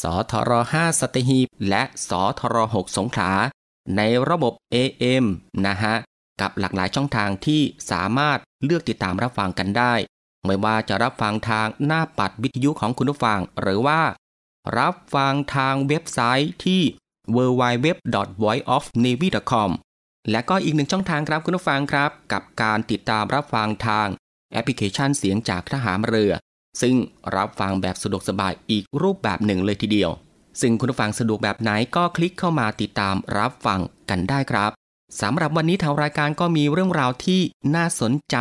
สทร5สตหีบ และสทร6สงขลา ในระบบ AM นะฮะ กับหลากหลายช่องทางที่สามารถเลือกติดตามรับฟังกันได้ ไม่ว่าจะรับฟังทางหน้าปัดวิทยุของคุณผู้ฟัง หรือว่า รับฟังทางเว็บไซต์ที่ www.voiceofnavy.com และก็อีกหนึ่งช่องทางครับคุณผู้ฟังครับ กับการติดตามรับฟังทางแอปพลิเคชันเสียงจากทหารเรือ ซึ่งรับฟังแบบสะดวกสบายอีกรูปแบบหนึ่งเลยทีเดียว ซึ่งคุณผู้ฟังสะดวกแบบไหนก็คลิกเข้ามาติดตามรับฟังกันได้ครับสำหรับวันนี้ทางรายการก็มีเรื่องราวที่น่าสนใจ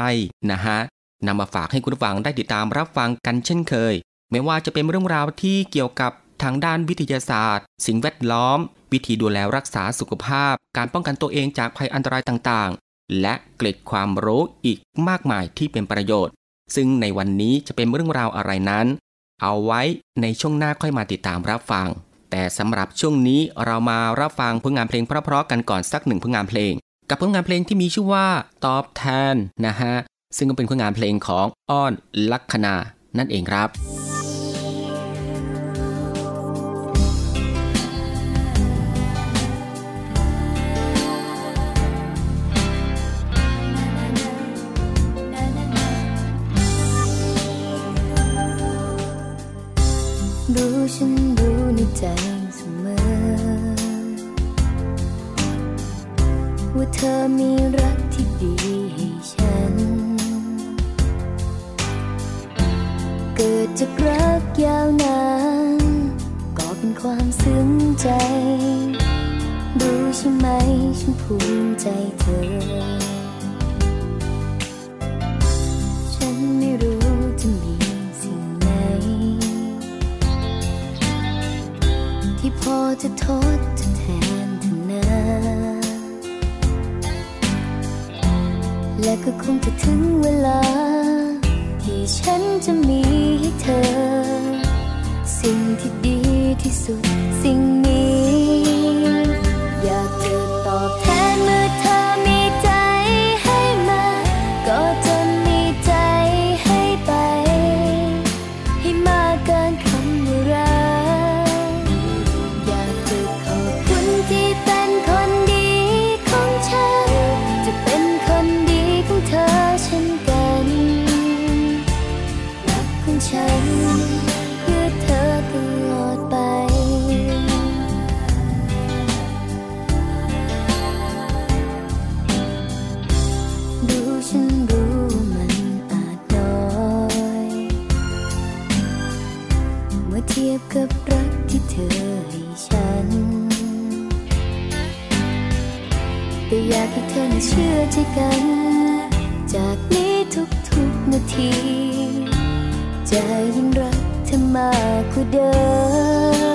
นะฮะนำมาฝากให้คุณผู้ฟังได้ติดตามรับฟังกันเช่นเคย ไม่ว่าจะเป็นเรื่องราวที่เกี่ยวกับทางด้านวิทยาศาสตร์ สิ่งแวดล้อม วิธีดูแลรักษาสุขภาพ การป้องกันตัวเองจากภัยอันตรายต่างๆ และเกร็ดความรู้อีกมากมายที่เป็นประโยชน์ ซึ่งในวันนี้จะเป็นเรื่องราวอะไรนั้น เอาไว้ในช่วงหน้าค่อยมาติดตามรับฟัง แต่สำหรับช่วงนี้เรามารับฟังผลงานเพลงเพราะๆกันก่อนสักหนึ่งผลงานเพลง กับผลงานเพลงที่มีชื่อว่าตอบแทนนะฮะซึ่งก็เป็นผลงานเพลงของอ้อนลักคนานั่นเองครับ ที่ดีให้ฉัน เกิดจากรักยาวนาน ก็เป็นความซึ้งใจ รู้ใช่ไหมฉันภูมิใจเธอ ฉันไม่รู้จะมีสิ่งไหน ที่พอจะทด ก็คงจะถึงเวลา ที่ฉันจะมีให้เธอ สิ่งที่ดีที่สุด สิ่งนี้ ที่เธอให้ฉัน แต่อยากให้เธอเชื่อใจกัน จากนี้ทุกๆนาที จะยิ่งรักเธอมากกว่าเดิม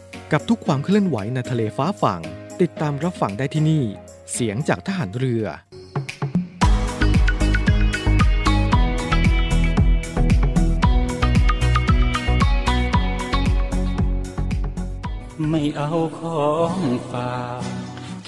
กับทุกความเคลื่อนไหวในทะเลฟ้าฝั่ง ติดตามรับฟังได้ที่นี่ เสียงจากทหารเรือ ไม่เอาของฝาก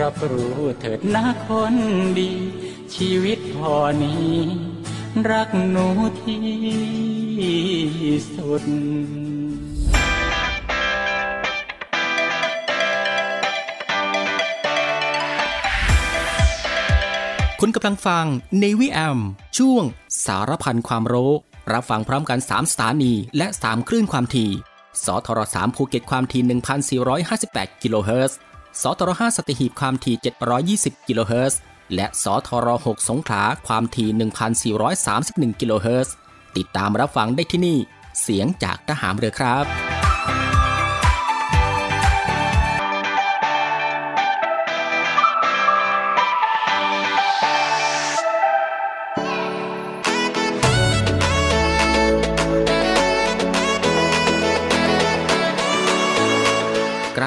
รับรู้เถิดนะคนดี ชีวิตพอนี้ รักหนูที่สุดคุณกำลังฟัง Navy AM ช่วงสารพันความรู้ รับฟังพร้อมกัน 3 สถานี และ 3 คลื่นความถี่สทร3ภูเก็ตความถี่ 1,458 กิโลเฮิรตซ์ สทร5สตีหีบความถี่ 720 กิโลเฮิรตซ์และสทร6สงขลาความถี่ 1,431 กิโลเฮิรตซ์ติดตามรับฟังได้ที่นี่ เสียงจากทหารเรือครับ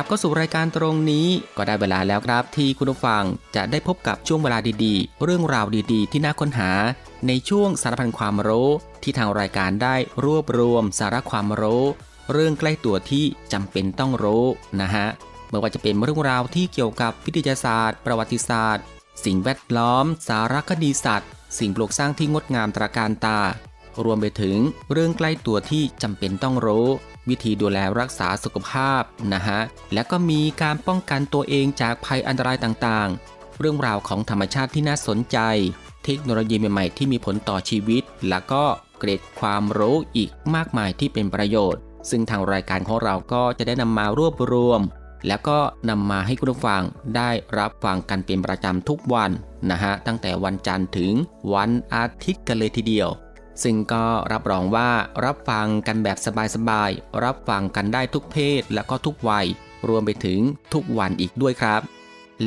กลับเข้าสู่รายการตรงนี้ก็ได้เวลาแล้วครับที่คุณผู้ฟังจะได้พบกับช่วงเวลาดีๆ เรื่องราวดีๆ ที่น่าค้นหา ในช่วงสารพันความรู้ที่ทางรายการได้รวบรวมสาระความรู้ เรื่องใกล้ตัวที่จำเป็นต้องรู้นะฮะไม่ว่าจะเป็นเรื่องราวที่เกี่ยวกับวิทยาศาสตร์ ประวัติศาสตร์ สิ่งแวดล้อม สารคดีสัตว์ สิ่งปลูกสร้างที่งดงามตระการตา รวมไปถึงเรื่องใกล้ตัวที่จำเป็นต้องรู้ วิธีดูแลรักษาสุขภาพนะฮะ และก็มีการป้องกันตัวเองจากภัยอันตรายต่างๆ เรื่องราวของธรรมชาติที่น่าสนใจ เทคโนโลยีใหม่ๆที่มีผลต่อชีวิต และก็เกร็ดความรู้อีกมากมายที่เป็นประโยชน์ ซึ่งทางรายการของเราก็จะได้นำมารวบรวม แล้วก็นำมาให้คุณผู้ฟังได้รับฟังกันเป็นประจำทุกวันนะฮะตั้งแต่วันจันทร์ถึงวันอาทิตย์กันเลยทีเดียว ซึ่งก็รับรองว่ารับฟังกันแบบสบายๆ รับฟังกันได้ทุกเพศและก็ทุกวัย รวมไปถึงทุกวันอีกด้วยครับ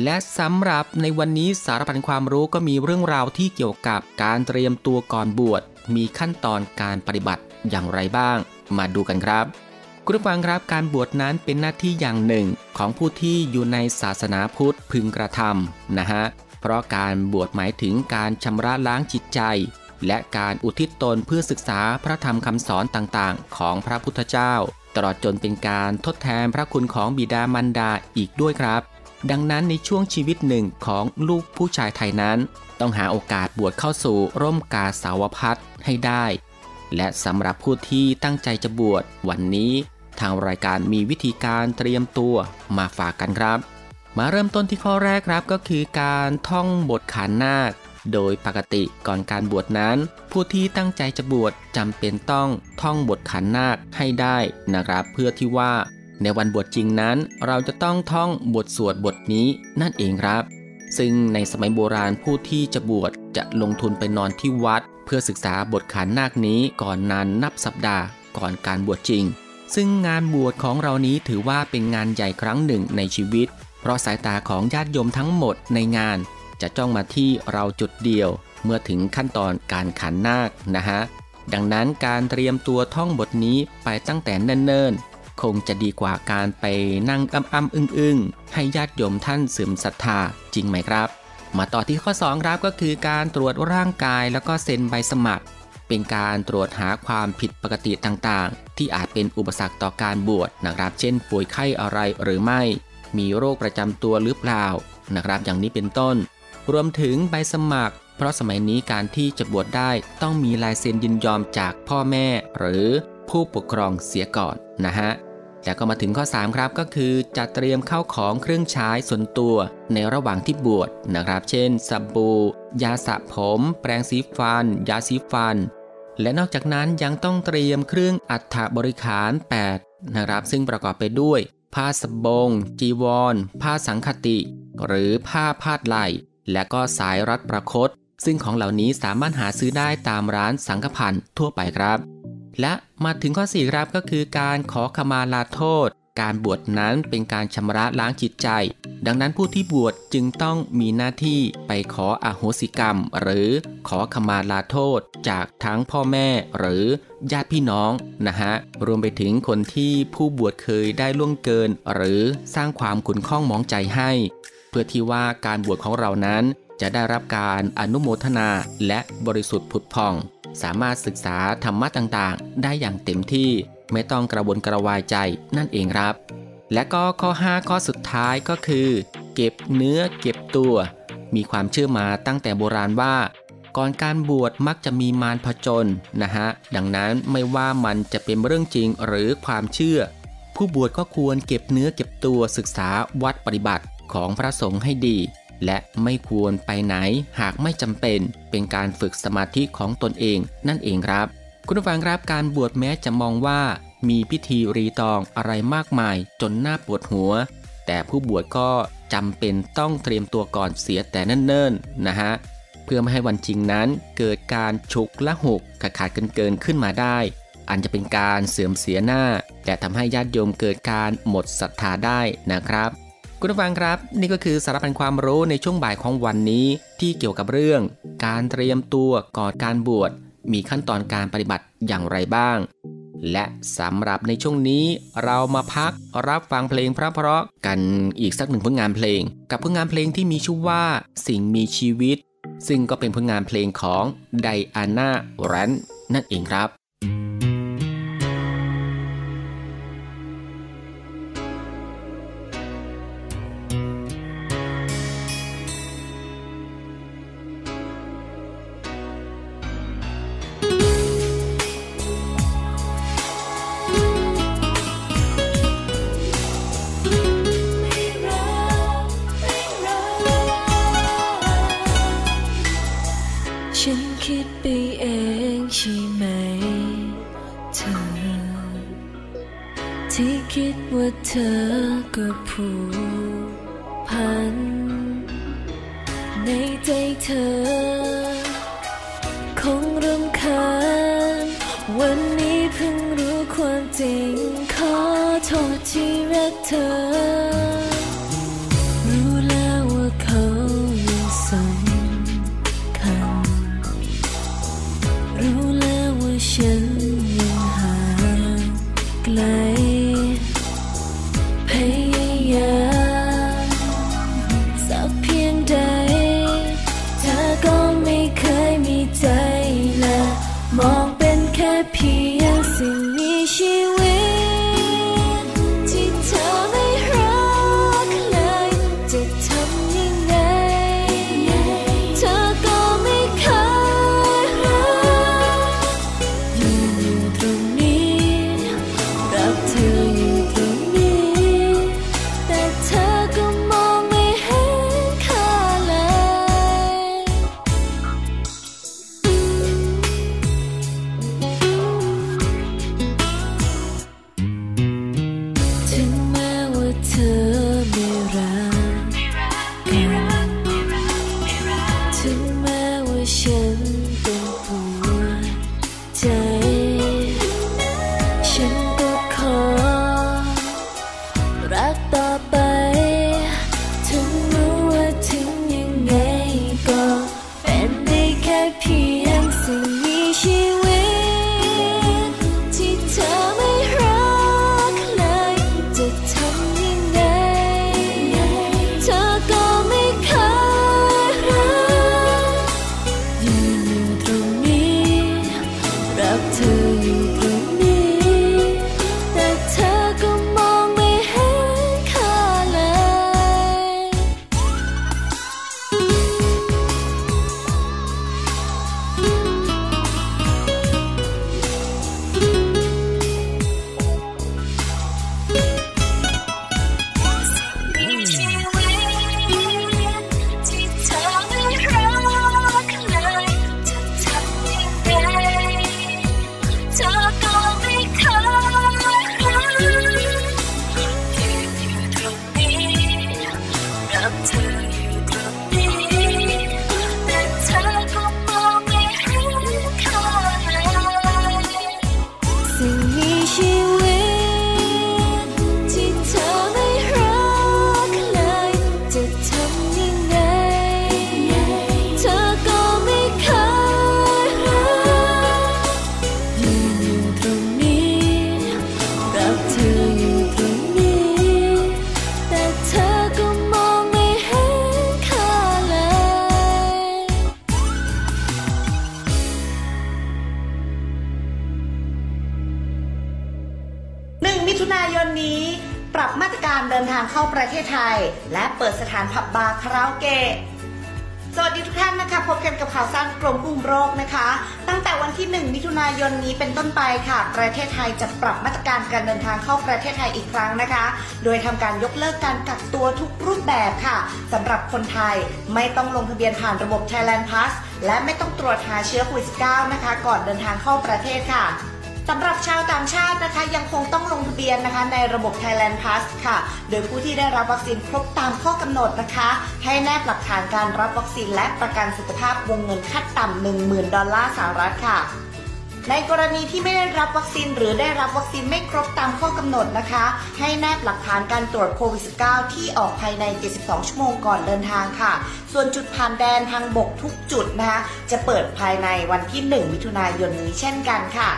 และสำหรับในวันนี้สารพันความรู้ก็มีเรื่องราวที่เกี่ยวกับการเตรียมตัวก่อนบวช มีขั้นตอนการปฏิบัติอย่างไรบ้าง มาดูกันครับคุณผู้ฟังครับการบวชนั้นเป็นหน้าที่อย่างหนึ่งของผู้ที่อยู่ในศาสนาพุทธพึงกระทำนะฮะ เพราะการบวชหมายถึงการชำระล้างจิตใจ และการอุทิศตนเพื่อศึกษาพระธรรมคำสอนต่างๆ ของพระพุทธเจ้า ตลอดจนเป็นการทดแทนพระคุณของบิดามารดาอีกด้วยครับ ดังนั้นในช่วงชีวิตหนึ่งของลูกผู้ชายไทยนั้น ต้องหาโอกาสบวชเข้าสู่ร่มกาสาวพัดให้ได้ และสำหรับผู้ที่ตั้งใจจะบวชวันนี้ ทางรายการมีวิธีการเตรียมตัวมาฝากกันครับ มาเริ่มต้นที่ข้อแรกครับก็คือการท่องบทขานนาค โดยปกติก่อนการบวชนั้น ผู้ที่ตั้งใจจะบวชจำเป็นต้องท่องบทขันนาคให้ได้นะครับ เพื่อที่ว่า ในวันบวชจริงนั้น เราจะต้องท่องบทสวดบทนี้นั่นเองครับ ซึ่งในสมัยโบราณผู้ที่จะบวชจะลงทุนไปนอนที่วัด เพื่อศึกษาบทขันนาคนี้ก่อนนานนับสัปดาห์ ก่อนการบวชจริง ซึ่งงานบวชของเรานี้ถือว่าเป็นงานใหญ่ครั้งหนึ่งในชีวิต เพราะสายตาของญาติโยมทั้งหมดในงาน จะจ้องมาที่เราจุดเดียวเมื่อถึงขั้นตอนการขันนาคนะฮะ ดังนั้นการเตรียมตัวท่องบทนี้ไปตั้งแต่เนิ่นๆ คงจะดีกว่าการไปนั่งอ้ำๆอึ้งๆ ให้ญาติโยมท่านเสื่อมศรัทธาจริงไหมครับ มาต่อที่ข้อ 2 ครับก็คือการตรวจร่างกายแล้วก็เซ็นใบสมัคร เป็นการตรวจหาความผิดปกติต่างๆ ที่อาจเป็นอุปสรรคต่อการบวชนะครับ เช่นป่วยไข้อะไรหรือไม่ มีโรคประจำตัวหรือเปล่านะครับ อย่างนี้เป็นต้น รวมถึงใบสมัคร เพราะสมัยนี้การที่จะบวชได้ต้องมีลายเซ็นยินยอมจากพ่อแม่ หรือผู้ปกครองเสียก่อนนะฮะแล้วก็มาถึงข้อ 3 ครับก็คือจัดเตรียมเข้าของเครื่องใช้ส่วนตัวในระหว่างที่บวชนะครับ เช่นสบู่ยาสระผม แปรงสีฟัน ยาสีฟัน และนอกจากนั้นยังต้องเตรียมเครื่องอัฐบริขาร 8 นะครับ ซึ่งประกอบไปด้วย ผ้าสบง จีวร ผ้าสังคติ หรือผ้าพาดไหล่ และก็สายรัดประคต ซึ่งของเหล่านี้สามารถหาซื้อได้ตามร้านสังฆพันธ์ทั่วไปครับ และมาถึงข้อ4ครับก็คือการขอขมาลาโทษ การบวชนั้นเป็นการชำระล้างจิตใจ ดังนั้นผู้ที่บวชจึงต้องมีหน้าที่ไปขออโหสิกรรม หรือขอขมาลาโทษ จากทั้งพ่อแม่หรือญาติพี่น้องนะฮะ รวมไปถึงคนที่ผู้บวชเคยได้ล่วงเกิน หรือสร้างความขุ่นข้องมองใจให้ พื่อที่ว่าการบวชของเรานั้นจะได้รับการอนุโมทนาและบริสุทธิ์ผุดพอง สามารถศึกษาธรรมะต่างๆ ได้อย่างเต็มที่ไม่ต้องกระวนกระวายใจนั่นเองครับ และก็ข้อ 5 ข้อสุดท้ายก็คือ เก็บเนื้อเก็บตัว มีความเชื่อมาตั้งแต่โบราณว่า ก่อนการบวชมักจะมีมารผจญนะฮะ ดังนั้นไม่ว่ามันจะเป็นเรื่องจริงหรือความเชื่อ ผู้บวชก็ควรเก็บเนื้อเก็บตัวศึกษาวัดปฏิบัติ ของพระสงฆ์ให้ดี และไม่ควรไปไหนหากไม่จำเป็น เป็นการฝึกสมาธิของตนเองนั่นเองครับ คุณผู้ฟังครับการบวชแม้จะมองว่า มีพิธีรีตองอะไรมากมายจนน่าปวดหัว แต่ผู้บวชก็จำเป็นต้องเตรียมตัวก่อนเสียแต่เนิ่นๆนะฮะเพื่อไม่ให้วันจริงนั้นเกิดการฉุกละหกขาดขาดเกินเกินขึ้นมาได้ อันจะเป็นการเสื่อมเสียหน้า และทำให้ญาติโยมเกิดการหมดศรัทธาได้นะครับ คุณผู้ฟังครับ นี่ก็คือสารพันความรู้ในช่วงบ่ายของวันนี้ ที่เกี่ยวกับเรื่อง การเตรียมตัวก่อนการบวชมีขั้นตอนการปฏิบัติอย่างไรบ้าง และสำหรับในช่วงนี้เรามาพักรับฟังเพลงพระเพราะกันอีกสักหนึ่งผลงานเพลง กับผลงานเพลงที่มีชื่อว่าสิ่งมีชีวิต ซึ่งก็เป็นผลงานเพลงของไดอาน่าแรนนั่นเองครับ คงรำคาญ วันนี้เพิ่งรู้ความจริง ขอโทษที่รักเธอ มิถุนายนนี้ ปรับมาตรการเดินทางเข้าประเทศไทย และเปิดสถานผับบาร์คาราโอเกะสวัสดีทุกท่านนะคะ พบกันกับข่าวสั้นกรมคุมโรคนะคะ วันที่ 1 มิถุนายนนี้เป็นต้นไปค่ะ ประเทศไทยจะปรับมาตรการการเดินทางเข้าประเทศไทยอีกครั้งนะคะ โดยทำการยกเลิกการกักตัวทุกรูปแบบค่ะสำหรับคนไทยไม่ต้องลงทะเบียนผ่านระบบ Thailand Pass และไม่ต้องตรวจหาเชื้อโควิด -19 นะคะ ก่อนเดินทางเข้าประเทศค่ะ สำหรับชาวต่างชาตินะคะยังคงต้องลงทะเบียนนะคะในระบบ Thailand Pass ค่ะ โดยผู้ที่ได้รับวัคซีนครบตามข้อกำหนดนะคะ ให้แนบหลักฐานการรับวัคซีนและประกันสุขภาพวงเงินขั้นต่ำ10,000 ดอลลาร์สหรัฐค่ะในกรณีที่ไม่ได้รับวัคซีนหรือได้รับวัคซีนไม่ครบตามข้อกำหนดนะคะ ให้แนบหลักฐานการตรวจโควิด -19 ที่ออกภายใน 72 ชั่วโมงก่อนเดินทางค่ะ ส่วนจุดผ่านแดนทางบกทุกจุดนะคะ จะเปิดภายในวันที่ 1 มิถุนายนนี้เช่นกันค่ะ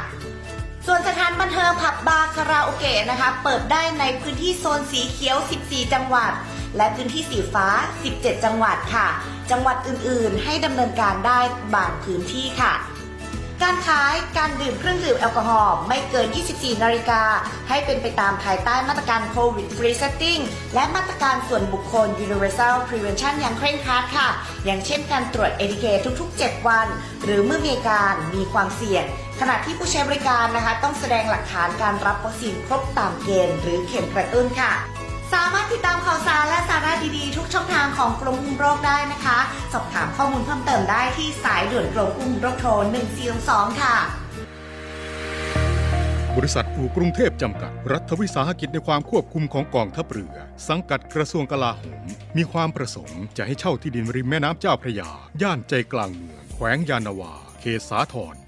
ส่วนสถานบันเทิงผับบาร์คาราโอเกะนะคะ เปิดได้ในพื้นที่โซนสีเขียว 14 จังหวัด และพื้นที่สีฟ้า 17 จังหวัดค่ะ จังหวัดอื่นๆ ให้ดำเนินการได้บางพื้นที่ค่ะ การขายการดื่มเครื่องดื่มแอลกอฮอล์ไม่เกิน 24 นาฬิกา ให้เป็นไปตามภายใต้มาตรการโควิด Free Setting และมาตรการส่วนบุคคล Universal Prevention อย่างเคร่งครัดค่ะ อย่างเช่นการตรวจ ATK ทุก ๆ 7 วัน หรือเมื่อมีการมีความเสี่ยง ขณะที่ผู้ใช้บริการนะคะ ต้องแสดงหลักฐานการรับวัคซีนครบตามเกณฑ์ หรือเข็มกระตุ้นค่ะ สามารถติดตามข่าวสารและสาระดีๆ ทุกช่องทางของกรมคุมโรคได้นะคะ สอบถามข้อมูลเพิ่มเติมได้ที่สายด่วนกรมคุมโรคโทร 1422ค่ะ บริษัทอู่กรุงเทพจำกัด รัฐวิสาหกิจในความควบคุมของกองทัพเรือ สังกัดกระทรวงกลาโหม มีความประสงค์จะให้เช่าที่ดินริมแม่น้ำเจ้าพระยา ย่านใจกลางเมือง แขวงยานาวา เขตสาทร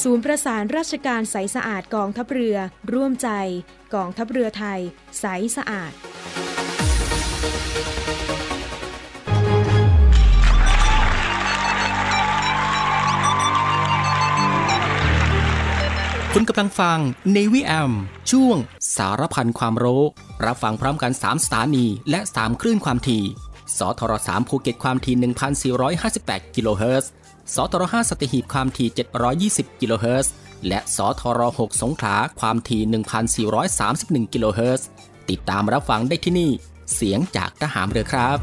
ศูนย์ประสานราชการใสสะอาดกองทัพเรือ ร่วมใจ กองทัพเรือไทย ใสสะอาด คุณกำลังฟัง Navy AM ช่วงสารพันความรู้ รับฟังพร้อมกัน 3 สถานี และ 3 คลื่นความถี่ สทร3ภูเก็ตความถี่ 1,458 กิโลเฮิรตซ์ สทร5สัตหีบความถี่ 720 กิโลเฮิรตซ์ และสทร6สงขลาความถี่ 1,431 กิโลเฮิรตซ์ ติดตามรับฟังได้ที่นี่ เสียงจากทหารเรือครับค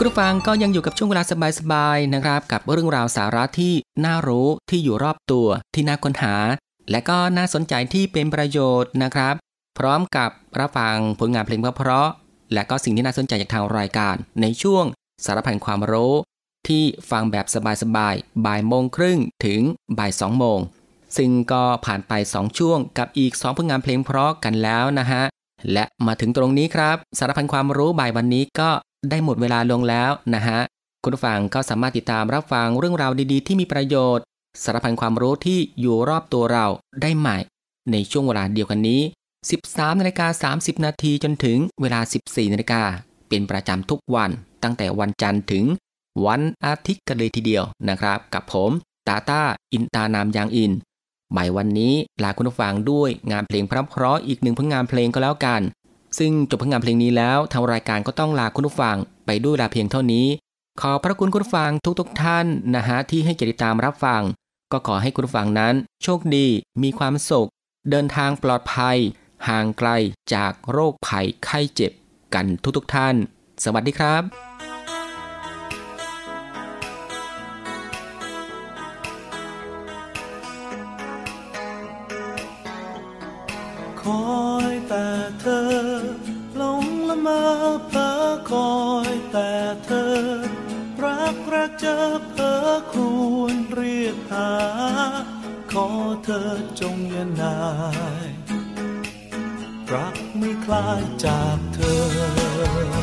ุณผู้ฟังก็ยังอยู่กับช่วงเวลาสบายๆนะครับ กับเรื่องราวสาระที่น่ารู้ที่อยู่รอบตัวที่น่าค้นหา และก็น่าสนใจที่เป็นประโยชน์นะครับ พร้อมกับรับฟังผลงานเพลงเพราะๆและก็สิ่งที่น่าสนใจจากทางรายการ ในช่วงสารพันความรู้ ที่ฟังแบบสบายๆบ่ายโมงครึ่งถึงบ่ายสองโมง ซึ่งก็ผ่านไป 2 ช่วงกับอีก 2 ผลงานเพลงเพราะกันแล้วนะฮะ และมาถึงตรงนี้ครับ สารพันความรู้บ่ายวันนี้ก็ได้หมดเวลาลงแล้วนะฮะ คุณผู้ฟังก็สามารถติดตามรับฟังเรื่องราวดีๆ ที่มีประโยชน์ สารพันความรู้ที่อยู่รอบตัวเราได้ใหม่ ในช่วงเวลาเดียวกันนี้ 13นาฬิกา30 นาทีจนถึงเวลา 14นาฬิกาเป็นประจำทุกวันตั้งแต่วันจันทร์ถึงวันอาทิตย์กันเลยทีเดียวนะครับ กับผมตาตาอินตานามยางอินบ่ายวันนี้ลาคุณผู้ฟังด้วยงานเพลงเพราะๆอีกหนึ่งผลงานเพลงก็แล้วกัน ซึ่งจบผลงานเพลงนี้แล้วทางรายการก็ต้องลาคุณผู้ฟังไปด้วยลาเพียงเท่านี้ ขอพระคุณคุณผู้ฟังทุกๆทท่านนะฮะที่ให้เกียรติตามรับฟัง ก็ขอให้คุณผู้ฟังนั้น โชคดี มีความสุข เดินทางปลอดภัย ห่างไกลจากโรคภัยไข้เจ็บกันทุกๆทท่าน สวัสดีครับคอยแต่เธอหลงละมอเพ้อคอยแต่เธอ รักรักเจอเพ้อควรเรียกหา ขอเธอจงอย่านาย รักไม่คลายจากเธอ